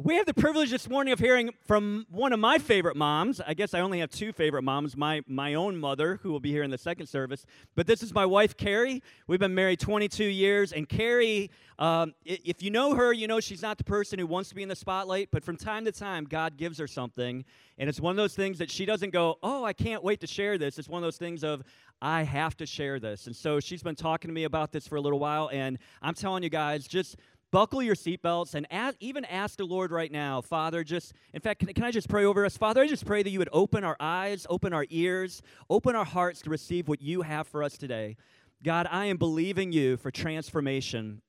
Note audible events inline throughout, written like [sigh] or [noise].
We have the privilege this morning of hearing from one of my favorite moms. I guess I only have two favorite moms my, my own mother, who will be here in the second service, but this is my wife, Carrie. We've been married 22 years, and Carrie, um, if you know her, you know she's not the person who wants to be in the spotlight, but from time to time, God gives her something, and it's one of those things that she doesn't go, Oh, I can't wait to share this. It's one of those things of, I have to share this. And so she's been talking to me about this for a little while, and I'm telling you guys, just buckle your seatbelts and ask, even ask the Lord right now, Father, just, in fact, can, can I just pray over us? Father, I just pray that you would open our eyes, open our ears, open our hearts to receive what you have for us today. God, I am believing you for transformation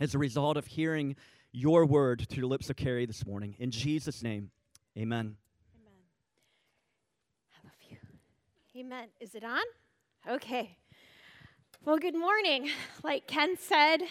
as a result of hearing your word through the lips of Carrie this morning. In Jesus' name, amen. Amen. Have a few. Amen. Is it on? Okay. Well, good morning. Like Ken said,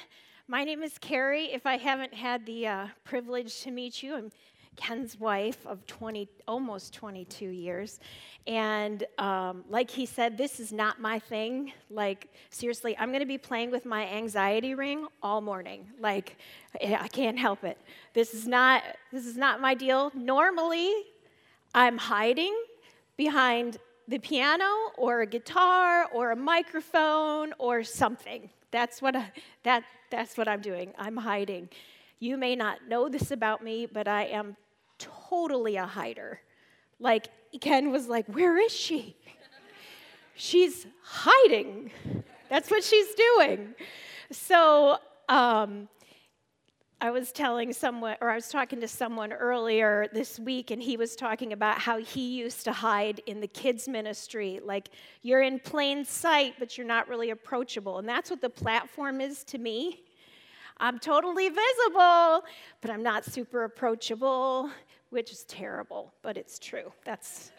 my name is Carrie. If I haven't had the uh, privilege to meet you, I'm Ken's wife of 20, almost 22 years. And um, like he said, this is not my thing. Like, seriously, I'm going to be playing with my anxiety ring all morning. Like, I can't help it. This is not, this is not my deal. Normally, I'm hiding behind the piano or a guitar or a microphone or something. That's what I, that, that's what I'm doing. I'm hiding. You may not know this about me, but I am totally a hider. Like, Ken was like, Where is she? she's hiding. That's what she's doing. So, um, I was telling someone, or I was talking to someone earlier this week, and he was talking about how he used to hide in the kids' ministry. Like, you're in plain sight, but you're not really approachable. And that's what the platform is to me. I'm totally visible, but I'm not super approachable, which is terrible, but it's true. That's,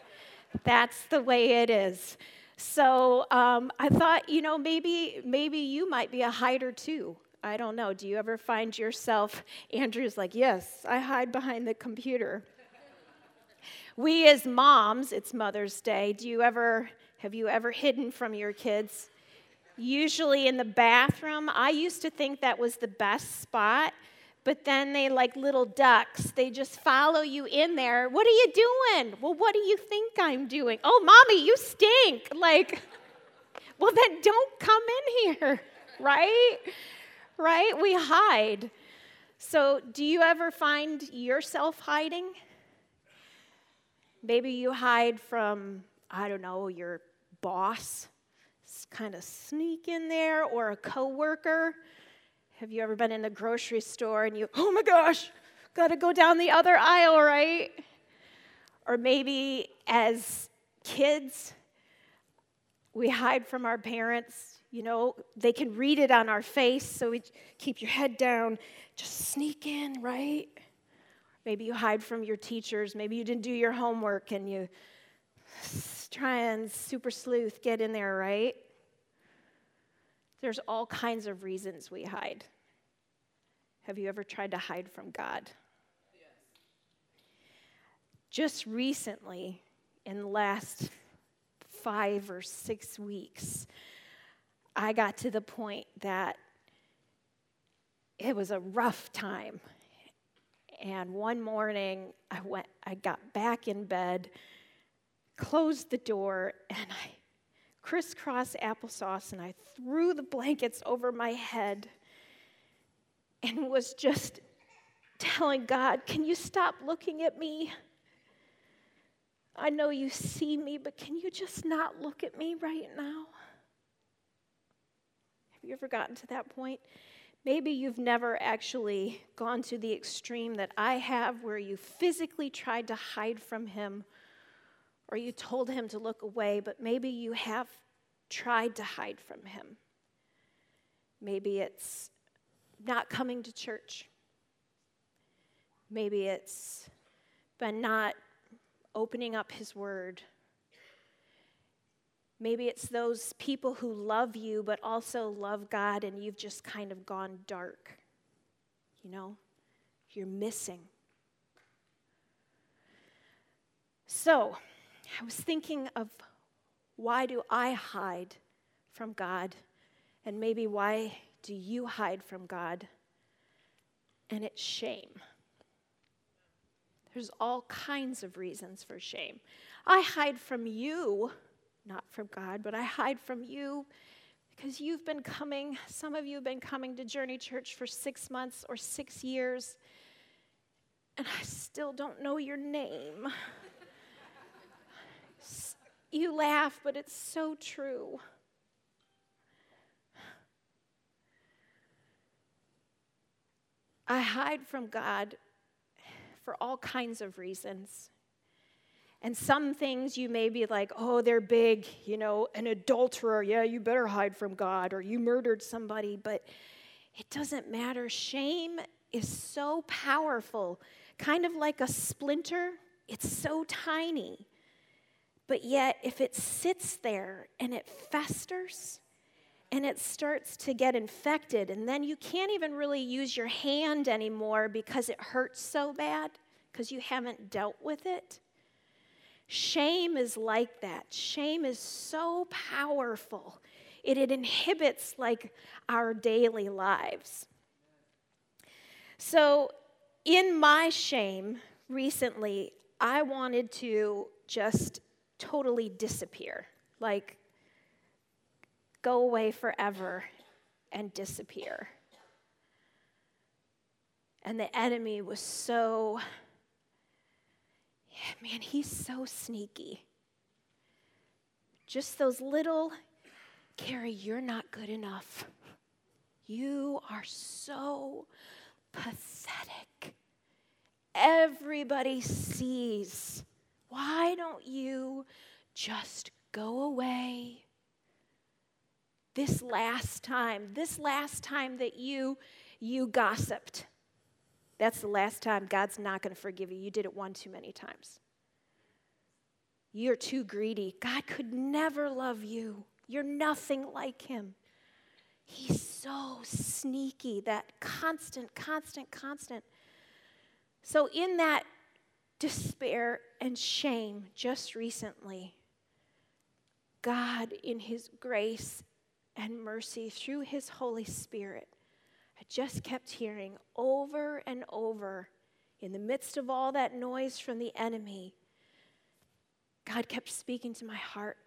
that's the way it is. So um, I thought, you know, maybe, maybe you might be a hider too. I don't know. Do you ever find yourself, [laughs] Andrew's like, yes, I hide behind the computer. we as moms, it's Mother's Day. Do you ever, have you ever hidden from your kids? Usually in the bathroom. I used to think that was the best spot, but then they, like little ducks, they just follow you in there. What are you doing? Well, what do you think I'm doing? Oh, mommy, you stink. Like, [laughs] well, then don't come in here, [laughs] right? Right? We hide. So, do you ever find yourself hiding? Maybe you hide from, I don't know, your boss, kind of sneak in there, or a coworker. Have you ever been in the grocery store and you, oh my gosh, gotta go down the other aisle, right? Or maybe as kids, we hide from our parents you know, they can read it on our face, so we keep your head down, just sneak in, right? Maybe you hide from your teachers. Maybe you didn't do your homework and you try and super sleuth get in there, right? There's all kinds of reasons we hide. Have you ever tried to hide from God? Yes. Just recently, in the last five or six weeks, I got to the point that it was a rough time. And one morning, I went, I got back in bed, closed the door, and I crisscrossed applesauce and I threw the blankets over my head and was just telling God, Can you stop looking at me? I know you see me, but can you just not look at me right now? Have you ever gotten to that point? Maybe you've never actually gone to the extreme that I have, where you physically tried to hide from Him or you told Him to look away, but maybe you have tried to hide from Him. Maybe it's not coming to church. Maybe it's been not opening up His Word Maybe it's those people who love you but also love God and you've just kind of gone dark. You know, you're missing. So, I was thinking of why do I hide from God? And maybe why do you hide from God? And it's shame. There's all kinds of reasons for shame. I hide from you, not from God, but I hide from you because you've been coming, some of you have been coming to Journey Church for six months or six years, and I still don't know your name. [laughs] you laugh, but it's so true. I hide from God for all kinds of reasons. And some things you may be like, oh, they're big, you know, an adulterer, yeah, you better hide from God, or you murdered somebody, but it doesn't matter. Shame is so powerful, kind of like a splinter, it's so tiny. But yet, if it sits there and it festers, and it starts to get infected, and then you can't even really use your hand anymore because it hurts so bad because you haven't dealt with it. Shame is like that. Shame is so powerful. It, it inhibits like our daily lives. So, in my shame recently, I wanted to just totally disappear. Like, go away forever and disappear. And the enemy was so, man, he's so sneaky. Just those little, Carrie, you're not good enough. You are so pathetic. Everybody sees. Why don't you just go away? this last time, this last time that you you gossiped. That's the last time God's not going to forgive you. You did it one too many times. You're too greedy. God could never love you. You're nothing like him. He's so sneaky, that constant, constant, constant. So, in that despair and shame just recently, God, in His grace and mercy through His Holy Spirit. I just kept hearing over and over in the midst of all that noise from the enemy. God kept speaking to my heart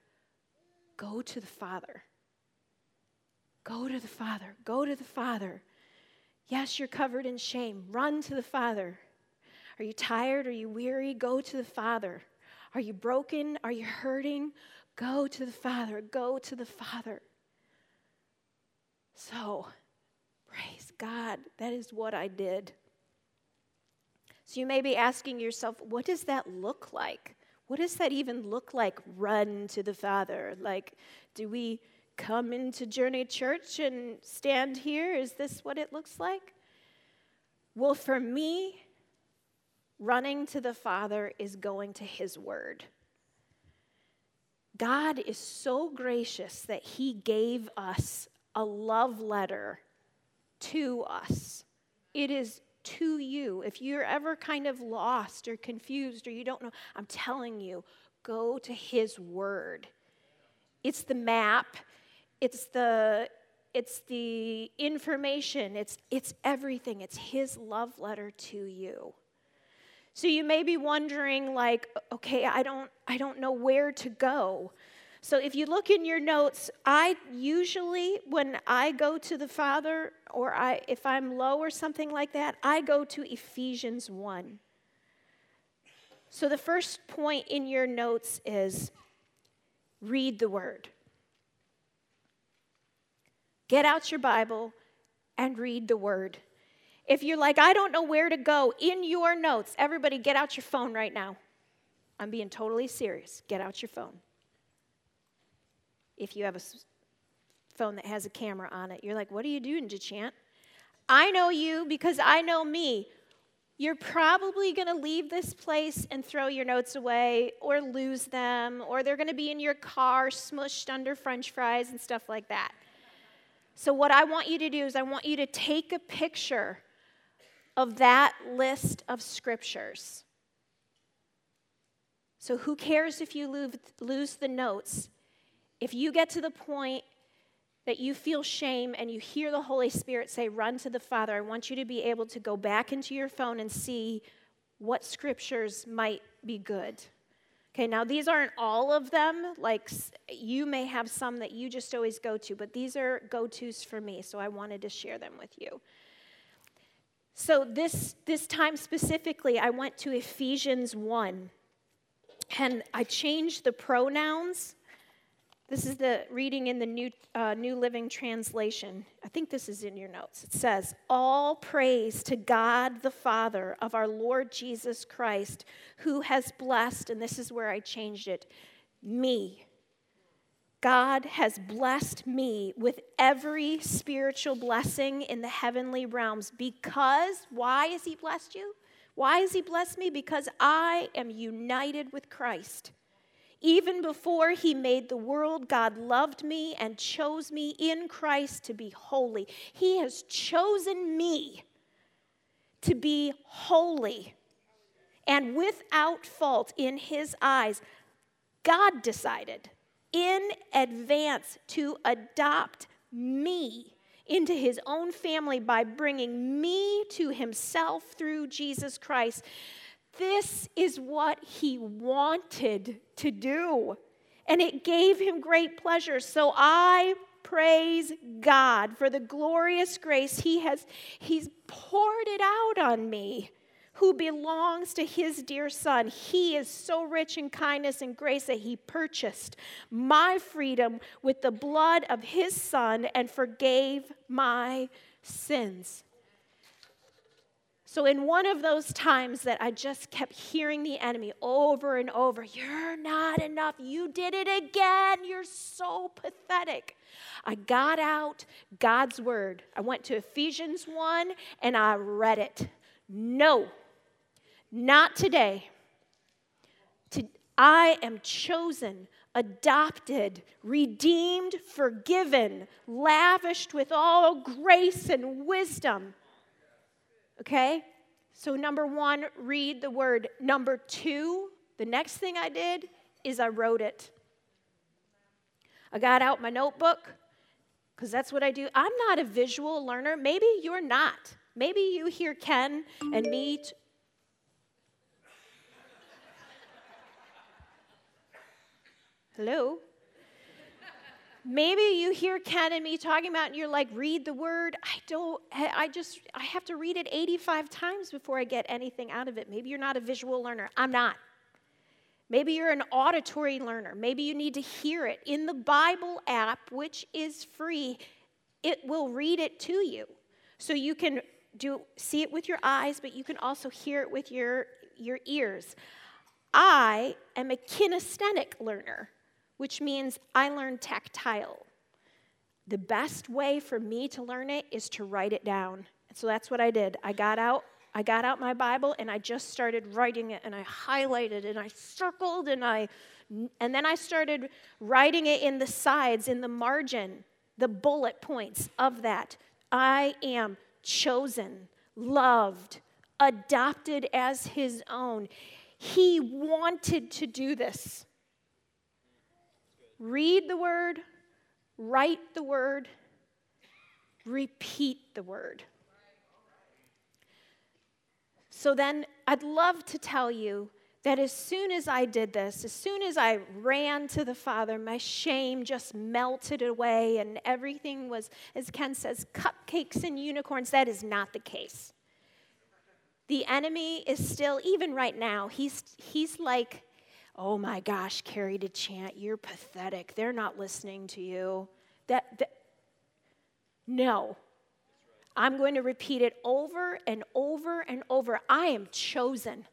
go to the Father. Go to the Father. Go to the Father. Yes, you're covered in shame. Run to the Father. Are you tired? Are you weary? Go to the Father. Are you broken? Are you hurting? Go to the Father. Go to the Father. So, praise God, that is what I did. So, you may be asking yourself, what does that look like? What does that even look like? Run to the Father. Like, do we come into Journey Church and stand here? Is this what it looks like? Well, for me, running to the Father is going to His Word. God is so gracious that He gave us a love letter to us. It is to you. If you're ever kind of lost or confused or you don't know, I'm telling you, go to His Word. It's the map, it's the it's the information, it's, it's everything. It's His love letter to you. So you may be wondering, like, okay, I don't, I don't know where to go. So if you look in your notes, I usually, when I go to the Father, or I, if I'm low or something like that, I go to Ephesians 1. So the first point in your notes is read the Word. Get out your Bible and read the Word. If you're like, I don't know where to go, in your notes, everybody get out your phone right now. I'm being totally serious. Get out your phone if you have a phone that has a camera on it. You're like, what are you doing, DeChant? I know you because I know me. You're probably going to leave this place and throw your notes away or lose them, or they're going to be in your car smushed under french fries and stuff like that. So, what I want you to do is, I want you to take a picture of that list of scriptures. So, who cares if you lose the notes? If you get to the point that you feel shame and you hear the Holy Spirit say, Run to the Father, I want you to be able to go back into your phone and see what scriptures might be good. Okay, now these aren't all of them. Like you may have some that you just always go to, but these are go tos for me, so I wanted to share them with you. So this, this time specifically, I went to Ephesians 1, and I changed the pronouns this is the reading in the New, uh, New Living Translation. I think this is in your notes. It says, All praise to God the Father of our Lord Jesus Christ, who has blessed, and this is where I changed it, me. God has blessed me with every spiritual blessing in the heavenly realms because, why has He blessed you? Why has He blessed me? Because I am united with Christ. Even before he made the world, God loved me and chose me in Christ to be holy. He has chosen me to be holy and without fault in his eyes. God decided in advance to adopt me into his own family by bringing me to himself through Jesus Christ. This is what he wanted to do. And it gave him great pleasure. So I praise God for the glorious grace he has he's poured it out on me who belongs to his dear son. He is so rich in kindness and grace that he purchased my freedom with the blood of his son and forgave my sins. So, in one of those times that I just kept hearing the enemy over and over, you're not enough. You did it again. You're so pathetic. I got out God's word. I went to Ephesians 1 and I read it. No, not today. To, I am chosen, adopted, redeemed, forgiven, lavished with all grace and wisdom. Okay? So, number one, read the word. Number two, the next thing I did is I wrote it. I got out my notebook because that's what I do. I'm not a visual learner. Maybe you're not. Maybe you hear Ken and me. T- Hello? Maybe you hear Ken and me talking about and you're like, read the word. I don't, I just, I have to read it 85 times before I get anything out of it. Maybe you're not a visual learner. I'm not. Maybe you're an auditory learner. Maybe you need to hear it. In the Bible app, which is free, it will read it to you. So you can do see it with your eyes, but you can also hear it with your, your ears. I am a kinesthetic learner which means I learn tactile. The best way for me to learn it is to write it down. And so that's what I did. I got out I got out my Bible and I just started writing it and I highlighted and I circled and I and then I started writing it in the sides in the margin, the bullet points of that. I am chosen, loved, adopted as his own. He wanted to do this read the word, write the word, repeat the word. So then I'd love to tell you that as soon as I did this, as soon as I ran to the Father, my shame just melted away and everything was, as Ken says, cupcakes and unicorns. That is not the case. The enemy is still, even right now, he's, he's like, oh my gosh, Carrie DeChant, you're pathetic. They're not listening to you. That, that no. I'm going to repeat it over and over and over. I am chosen.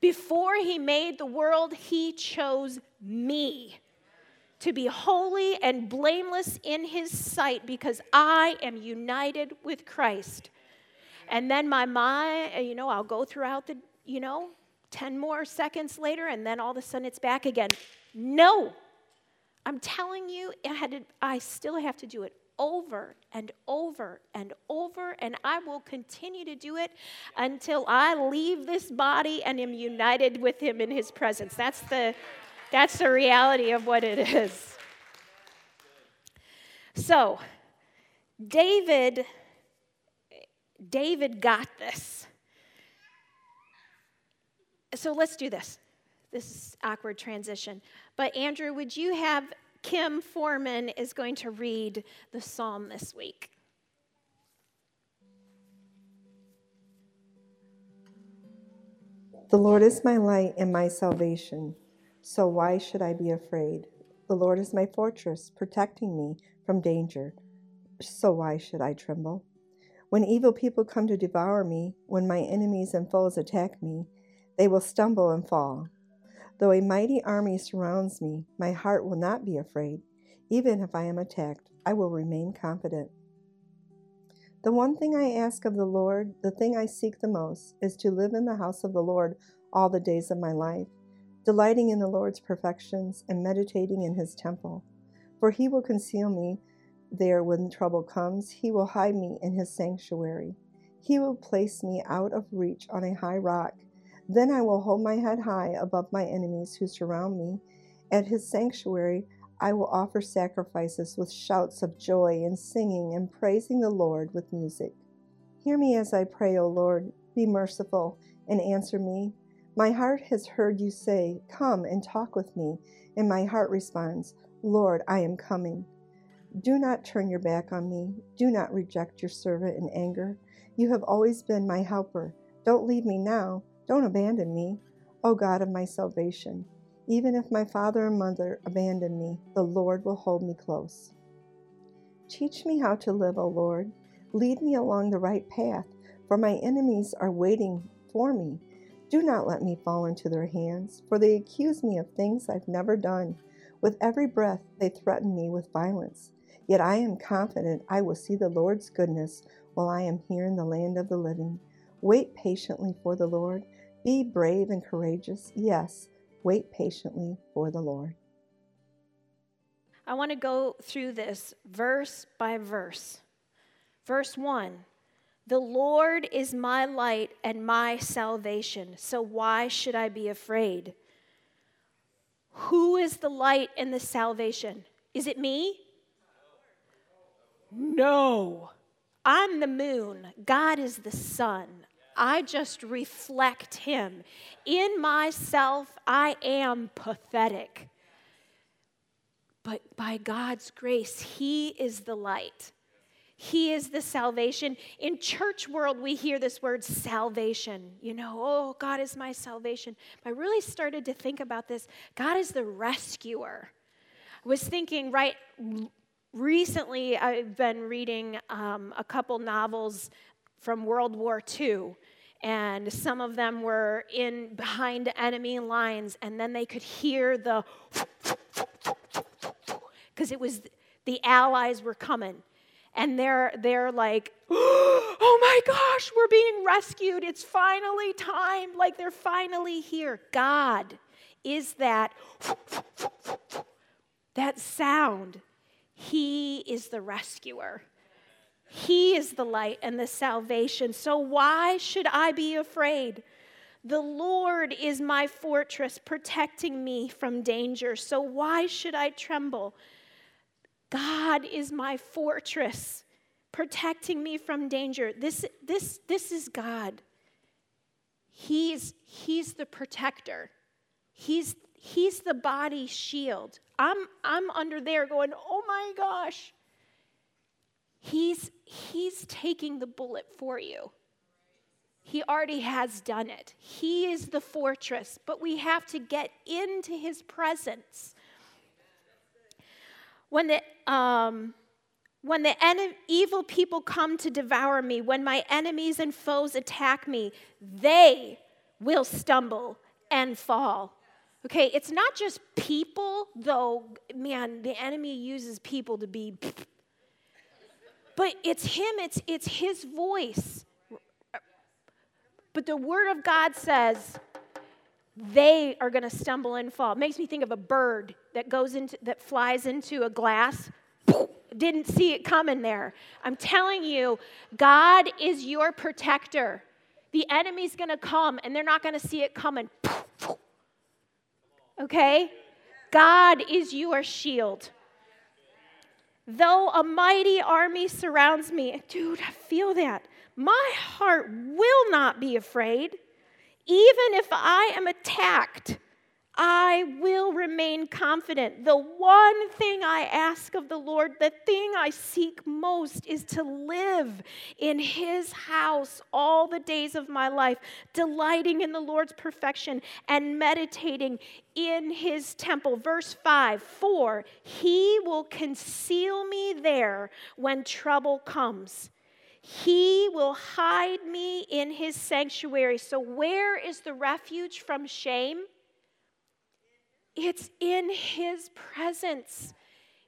Before he made the world, he chose me to be holy and blameless in his sight because I am united with Christ. And then my mind, you know, I'll go throughout the, you know, 10 more seconds later, and then all of a sudden it's back again. No, I'm telling you, I, had to, I still have to do it over and over and over, and I will continue to do it until I leave this body and am united with Him in His presence. That's the, that's the reality of what it is. So, David, David got this. So let's do this. This is awkward transition. But Andrew, would you have Kim Foreman is going to read the psalm this week? The Lord is my light and my salvation, so why should I be afraid? The Lord is my fortress, protecting me from danger, so why should I tremble? When evil people come to devour me, when my enemies and foes attack me, they will stumble and fall. Though a mighty army surrounds me, my heart will not be afraid. Even if I am attacked, I will remain confident. The one thing I ask of the Lord, the thing I seek the most, is to live in the house of the Lord all the days of my life, delighting in the Lord's perfections and meditating in his temple. For he will conceal me there when trouble comes, he will hide me in his sanctuary. He will place me out of reach on a high rock. Then I will hold my head high above my enemies who surround me. At his sanctuary, I will offer sacrifices with shouts of joy and singing and praising the Lord with music. Hear me as I pray, O Lord. Be merciful and answer me. My heart has heard you say, Come and talk with me. And my heart responds, Lord, I am coming. Do not turn your back on me. Do not reject your servant in anger. You have always been my helper. Don't leave me now. Don't abandon me, O God of my salvation. Even if my father and mother abandon me, the Lord will hold me close. Teach me how to live, O Lord. Lead me along the right path, for my enemies are waiting for me. Do not let me fall into their hands, for they accuse me of things I've never done. With every breath, they threaten me with violence. Yet I am confident I will see the Lord's goodness while I am here in the land of the living. Wait patiently for the Lord. Be brave and courageous. Yes, wait patiently for the Lord. I want to go through this verse by verse. Verse 1 The Lord is my light and my salvation, so why should I be afraid? Who is the light and the salvation? Is it me? No. I'm the moon. God is the sun. I just reflect Him. In myself, I am pathetic. But by God's grace, He is the light. He is the salvation. In church world, we hear this word salvation. You know, oh, God is my salvation. I really started to think about this. God is the rescuer. I was thinking right recently, I've been reading um, a couple novels from World War II and some of them were in behind enemy lines and then they could hear the because it was the allies were coming and they're they're like [gasps] oh my gosh we're being rescued. It's finally time. Like they're finally here. God is that [laughs] that sound. He is the rescuer he is the light and the salvation. So why should I be afraid? The Lord is my fortress, protecting me from danger. So why should I tremble? God is my fortress, protecting me from danger. This, this, this is God. He's, he's the protector. He's, he's the body shield. I'm, I'm under there going, oh my gosh, He's, he's taking the bullet for you. He already has done it. He is the fortress, but we have to get into his presence. When the, um, when the en- evil people come to devour me, when my enemies and foes attack me, they will stumble and fall. Okay, it's not just people, though, man, the enemy uses people to be but it's Him, it's, it's His voice. But the Word of God says, they are going to stumble and fall. It makes me think of a bird that goes into that flies into a glass. Didn't see it coming there. I'm telling you, God is your protector. The enemy's going to come and they're not going to see it coming. Okay? God is your shield. Though a mighty army surrounds me, dude, I feel that. My heart will not be afraid. Even if I am attacked, I will remain confident. The one thing I ask of the Lord, the thing I seek most, is to live in His house all the days of my life, delighting in the Lord's perfection and meditating in His temple. Verse 5 For He will conceal me there when trouble comes. He will hide me in his sanctuary. So, where is the refuge from shame? It's in His presence,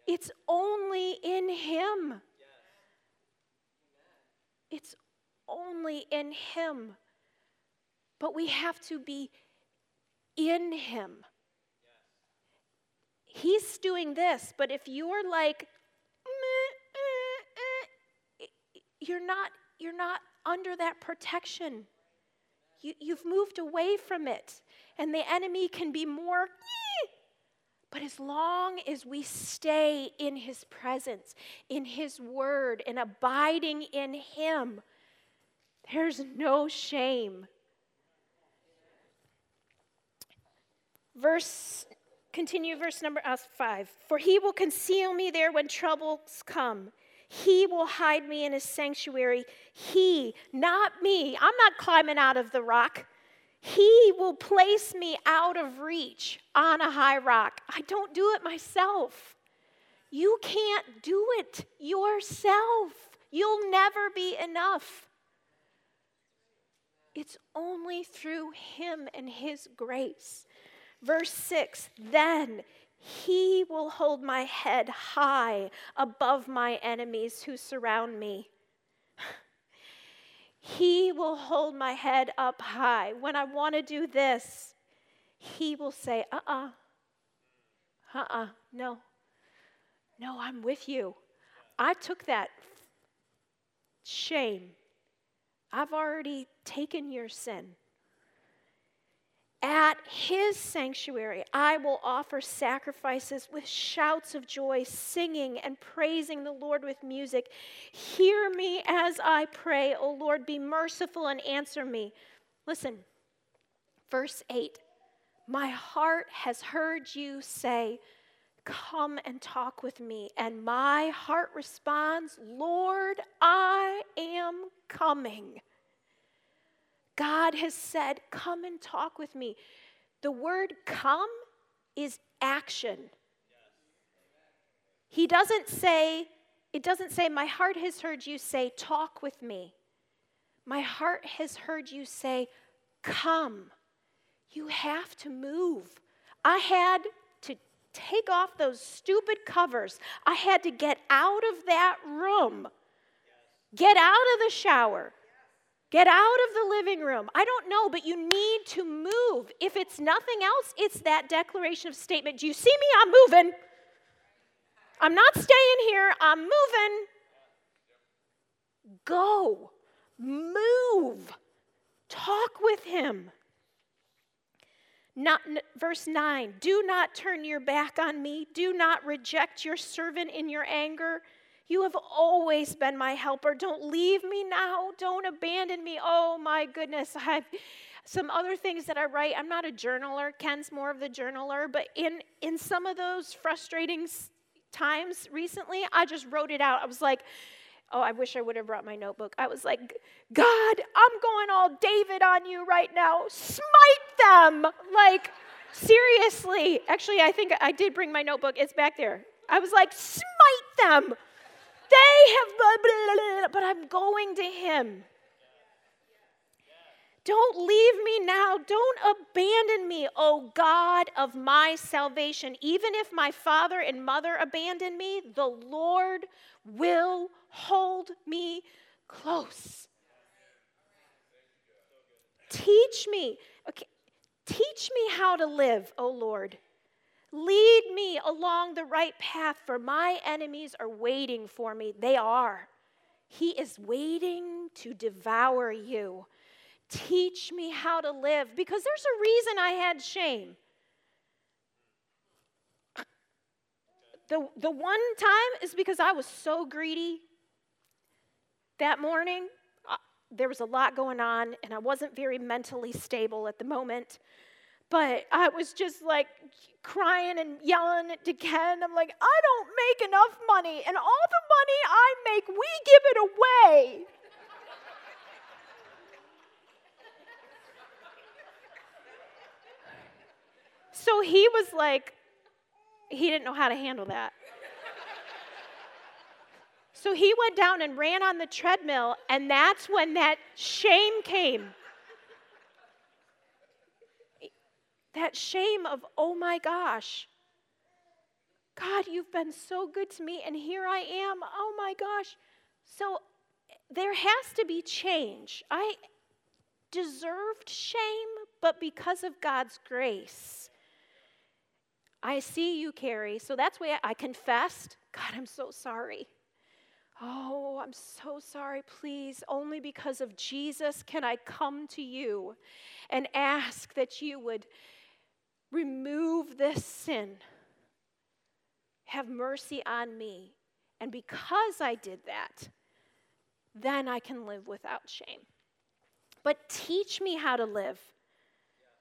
it's only in Him. It's only in Him. But we have to be in Him. He's doing this, but if you're like, eh, eh, you're not, you're not under that protection. You, you've moved away from it, and the enemy can be more but as long as we stay in His presence, in His word, and abiding in Him, there's no shame. Verse, continue verse number uh, five. For he will conceal me there when troubles come. He will hide me in his sanctuary. He, not me. I'm not climbing out of the rock. He will place me out of reach on a high rock. I don't do it myself. You can't do it yourself. You'll never be enough. It's only through Him and His grace. Verse 6 Then He will hold my head high above my enemies who surround me. He will hold my head up high. When I want to do this, He will say, uh uh-uh. uh, uh uh, no. No, I'm with you. I took that shame. I've already taken your sin. At his sanctuary, I will offer sacrifices with shouts of joy, singing and praising the Lord with music. Hear me as I pray, O Lord, be merciful and answer me. Listen, verse 8 My heart has heard you say, Come and talk with me. And my heart responds, Lord, I am coming. God has said, Come and talk with me. The word come is action. He doesn't say, it doesn't say, My heart has heard you say, Talk with me. My heart has heard you say, Come. You have to move. I had to take off those stupid covers. I had to get out of that room, get out of the shower, Get out of the living room. I don't know, but you need to move. If it's nothing else, it's that declaration of statement. Do you see me? I'm moving. I'm not staying here. I'm moving. Go. Move. Talk with him. Not, verse 9 Do not turn your back on me. Do not reject your servant in your anger. You have always been my helper. Don't leave me now. Don't abandon me. Oh my goodness. [laughs] I have some other things that I write. I'm not a journaler. Ken's more of the journaler, but in in some of those frustrating times recently, I just wrote it out. I was like, Oh, I wish I would have brought my notebook. I was like, God, I'm going all David on you right now. Smite them. Like, seriously. Actually, I think I did bring my notebook. It's back there. I was like, smite them. They have, blah, blah, blah, but I'm going to Him. Don't leave me now. Don't abandon me, O God of my salvation. Even if my father and mother abandon me, the Lord will hold me close. Teach me. Okay, teach me how to live, O Lord. Lead me along the right path, for my enemies are waiting for me. They are. He is waiting to devour you. Teach me how to live, because there's a reason I had shame. The, the one time is because I was so greedy that morning. I, there was a lot going on, and I wasn't very mentally stable at the moment. But I was just like crying and yelling to Ken. I'm like, I don't make enough money, and all the money I make, we give it away. so he was like, he didn't know how to handle that. So he went down and ran on the treadmill, and that's when that shame came. That shame of, oh my gosh, God, you've been so good to me, and here I am. Oh my gosh. So there has to be change. I deserved shame, but because of God's grace, I see you, Carrie. So that's why I confessed. God, I'm so sorry. Oh, I'm so sorry. Please, only because of Jesus can I come to you and ask that you would remove this sin. Have mercy on me. And because I did that, then I can live without shame. But teach me how to live.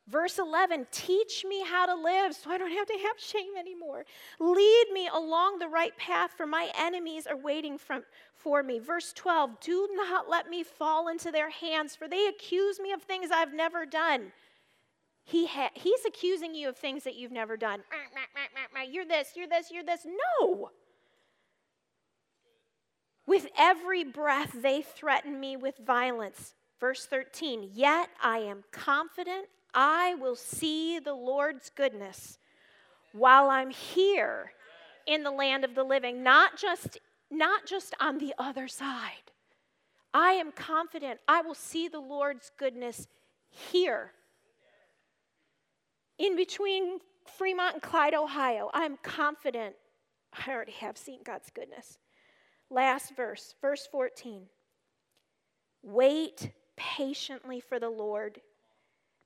Verse 11, teach me how to live so I don't have to have shame anymore. Lead me along the right path, for my enemies are waiting from, for me. Verse 12, do not let me fall into their hands, for they accuse me of things I've never done. He ha- he's accusing you of things that you've never done. You're this, you're this, you're this. No. With every breath, they threaten me with violence. Verse 13, yet I am confident I will see the Lord's goodness while I'm here in the land of the living, not just, not just on the other side. I am confident I will see the Lord's goodness here. In between Fremont and Clyde, Ohio, I'm confident I already have seen God's goodness. Last verse, verse 14. Wait patiently for the Lord.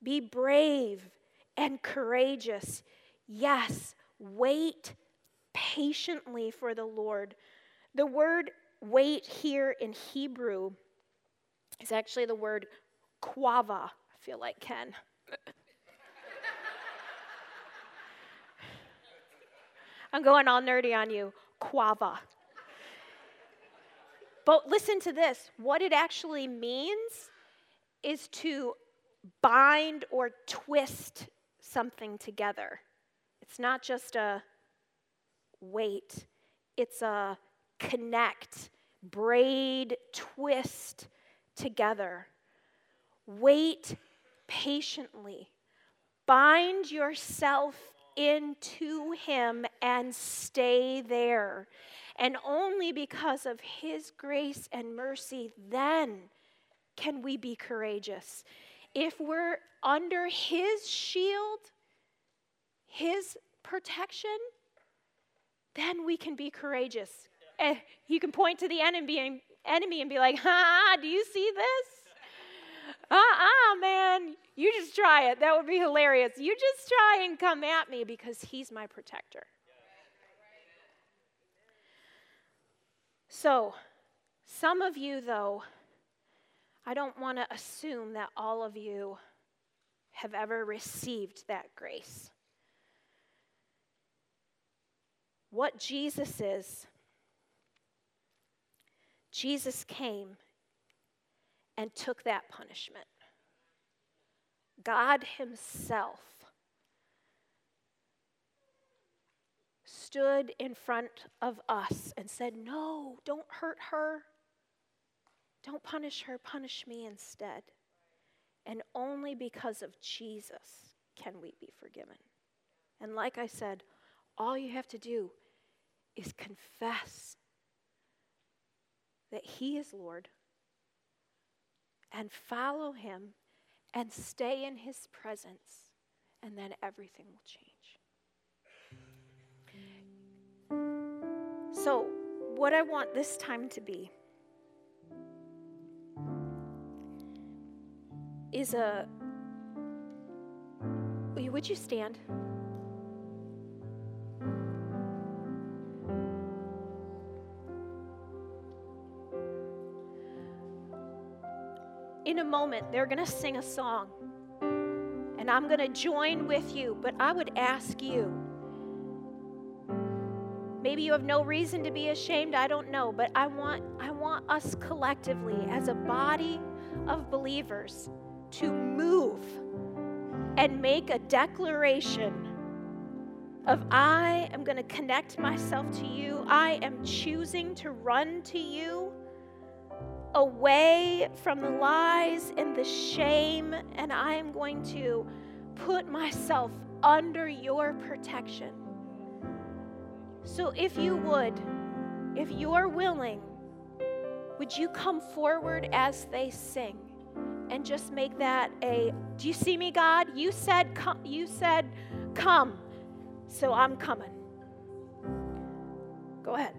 Be brave and courageous. Yes, wait patiently for the Lord. The word wait here in Hebrew is actually the word quava. I feel like Ken. I'm going all nerdy on you. Quava. But listen to this what it actually means is to bind or twist something together. It's not just a wait, it's a connect, braid, twist together. Wait patiently. Bind yourself into Him and stay there. And only because of His grace and mercy, then can we be courageous if we're under His shield, His protection, then we can be courageous. Eh, you can point to the enemy and, enemy and be like, ha, do you see this? Uh uh-uh, uh man. You just try it. That would be hilarious. You just try and come at me because He's my protector. So, some of you, though, I don't want to assume that all of you have ever received that grace. What Jesus is, Jesus came and took that punishment. God Himself stood in front of us and said, No, don't hurt her. Don't punish her, punish me instead. And only because of Jesus can we be forgiven. And like I said, all you have to do is confess that He is Lord and follow Him and stay in His presence, and then everything will change. So, what I want this time to be is a. Would you stand? Moment, they're going to sing a song. And I'm going to join with you, but I would ask you maybe you have no reason to be ashamed, I don't know, but I want I want us collectively as a body of believers to move and make a declaration of I am going to connect myself to you. I am choosing to run to you away from the lies and the shame, and I am going to put myself under your protection. So, if you would, if you're willing, would you come forward as they sing and just make that a do you see me god? You said come you said come. So i'm coming. Go ahead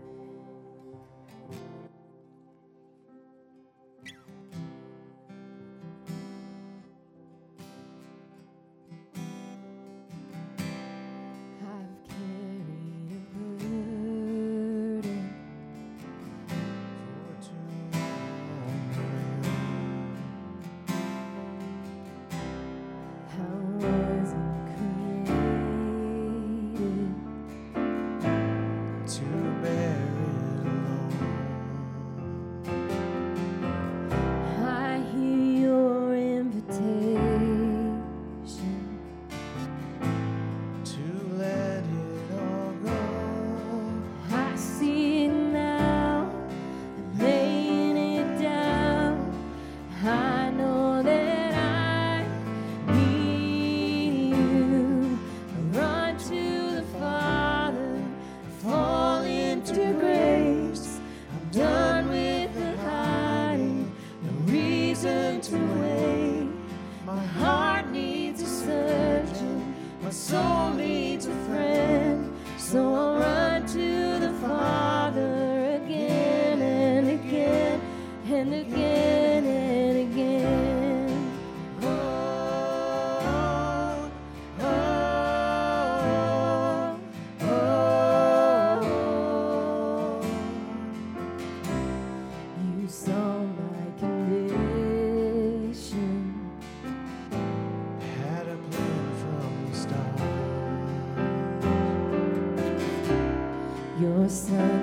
sun.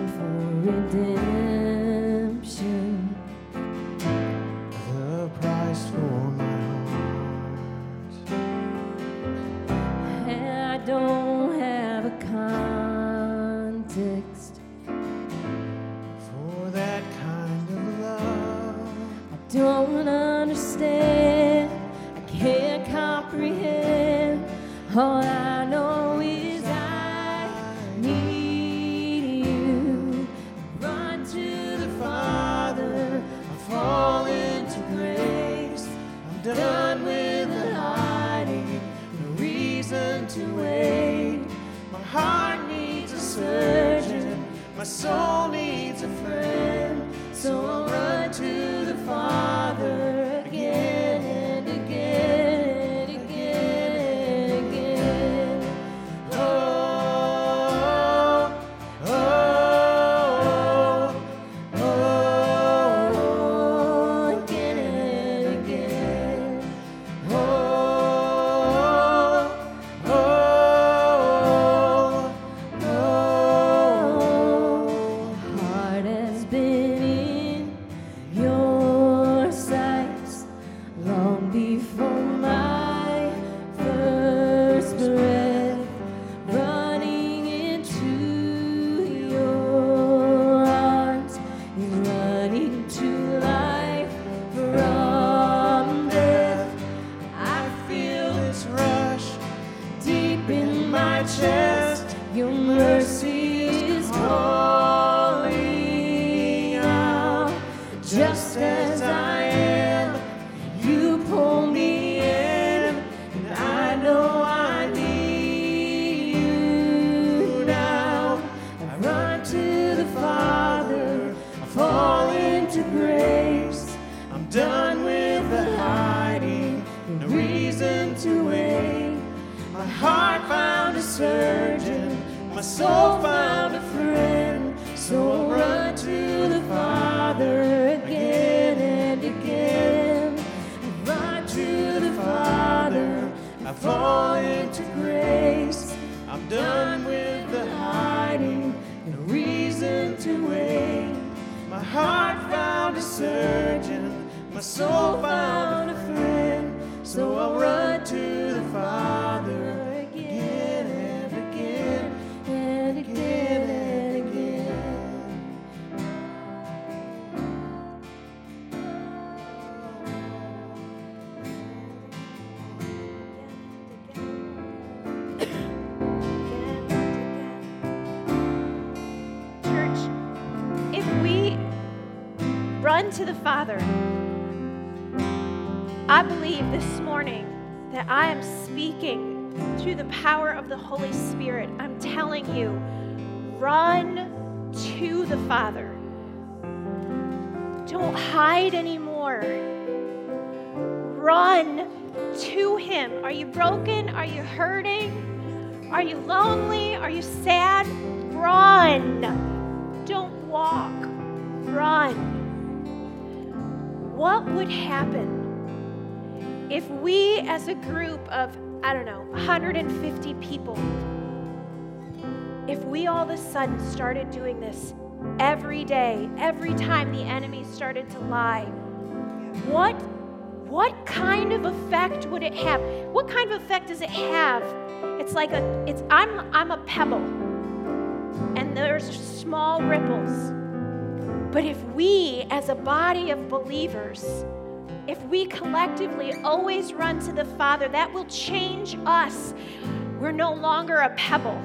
Father, I believe this morning that I am speaking through the power of the Holy Spirit. I'm telling you, run to the Father. Don't hide anymore. Run to Him. Are you broken? Are you hurting? Are you lonely? Are you sad? Run. What would happen if we, as a group of, I don't know, 150 people, if we all of a sudden started doing this every day, every time the enemy started to lie? What what kind of effect would it have? What kind of effect does it have? It's like a it's I'm I'm a pebble and there's small ripples. But if we as a body of believers if we collectively always run to the Father, that will change us. We're no longer a pebble.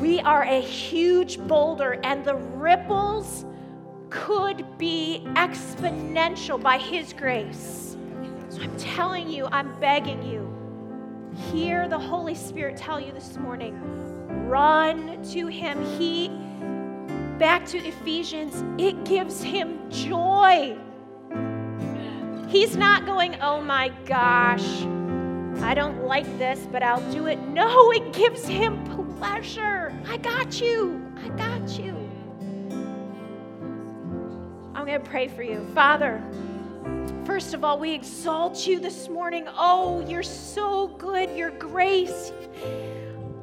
We are a huge boulder, and the ripples could be exponential by His grace. So I'm telling you, I'm begging you, hear the Holy Spirit tell you this morning run to Him. He, back to Ephesians, it gives Him joy. He's not going, oh my gosh, I don't like this, but I'll do it. No, it gives Him pleasure. I got you. I got you. I'm going to pray for you. Father, first of all, we exalt you this morning. Oh, you're so good. Your grace.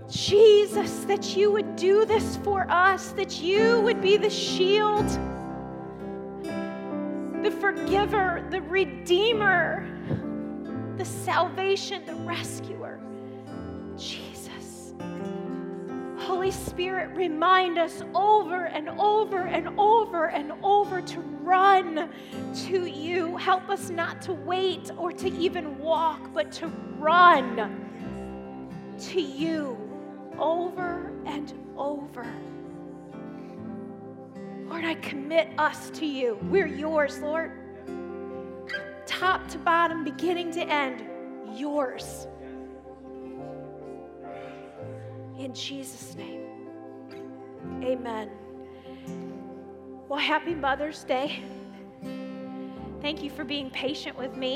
Jesus, that you would do this for us, that you would be the shield, the forgiver, the redeemer, the salvation, the rescuer. Jesus. Holy Spirit, remind us over and over and over and over to run to you. Help us not to wait or to even walk, but to run to you over and over. Lord, I commit us to you. We're yours, Lord. Top to bottom, beginning to end, yours. In Jesus' name. Amen. Well, happy Mother's Day. Thank you for being patient with me.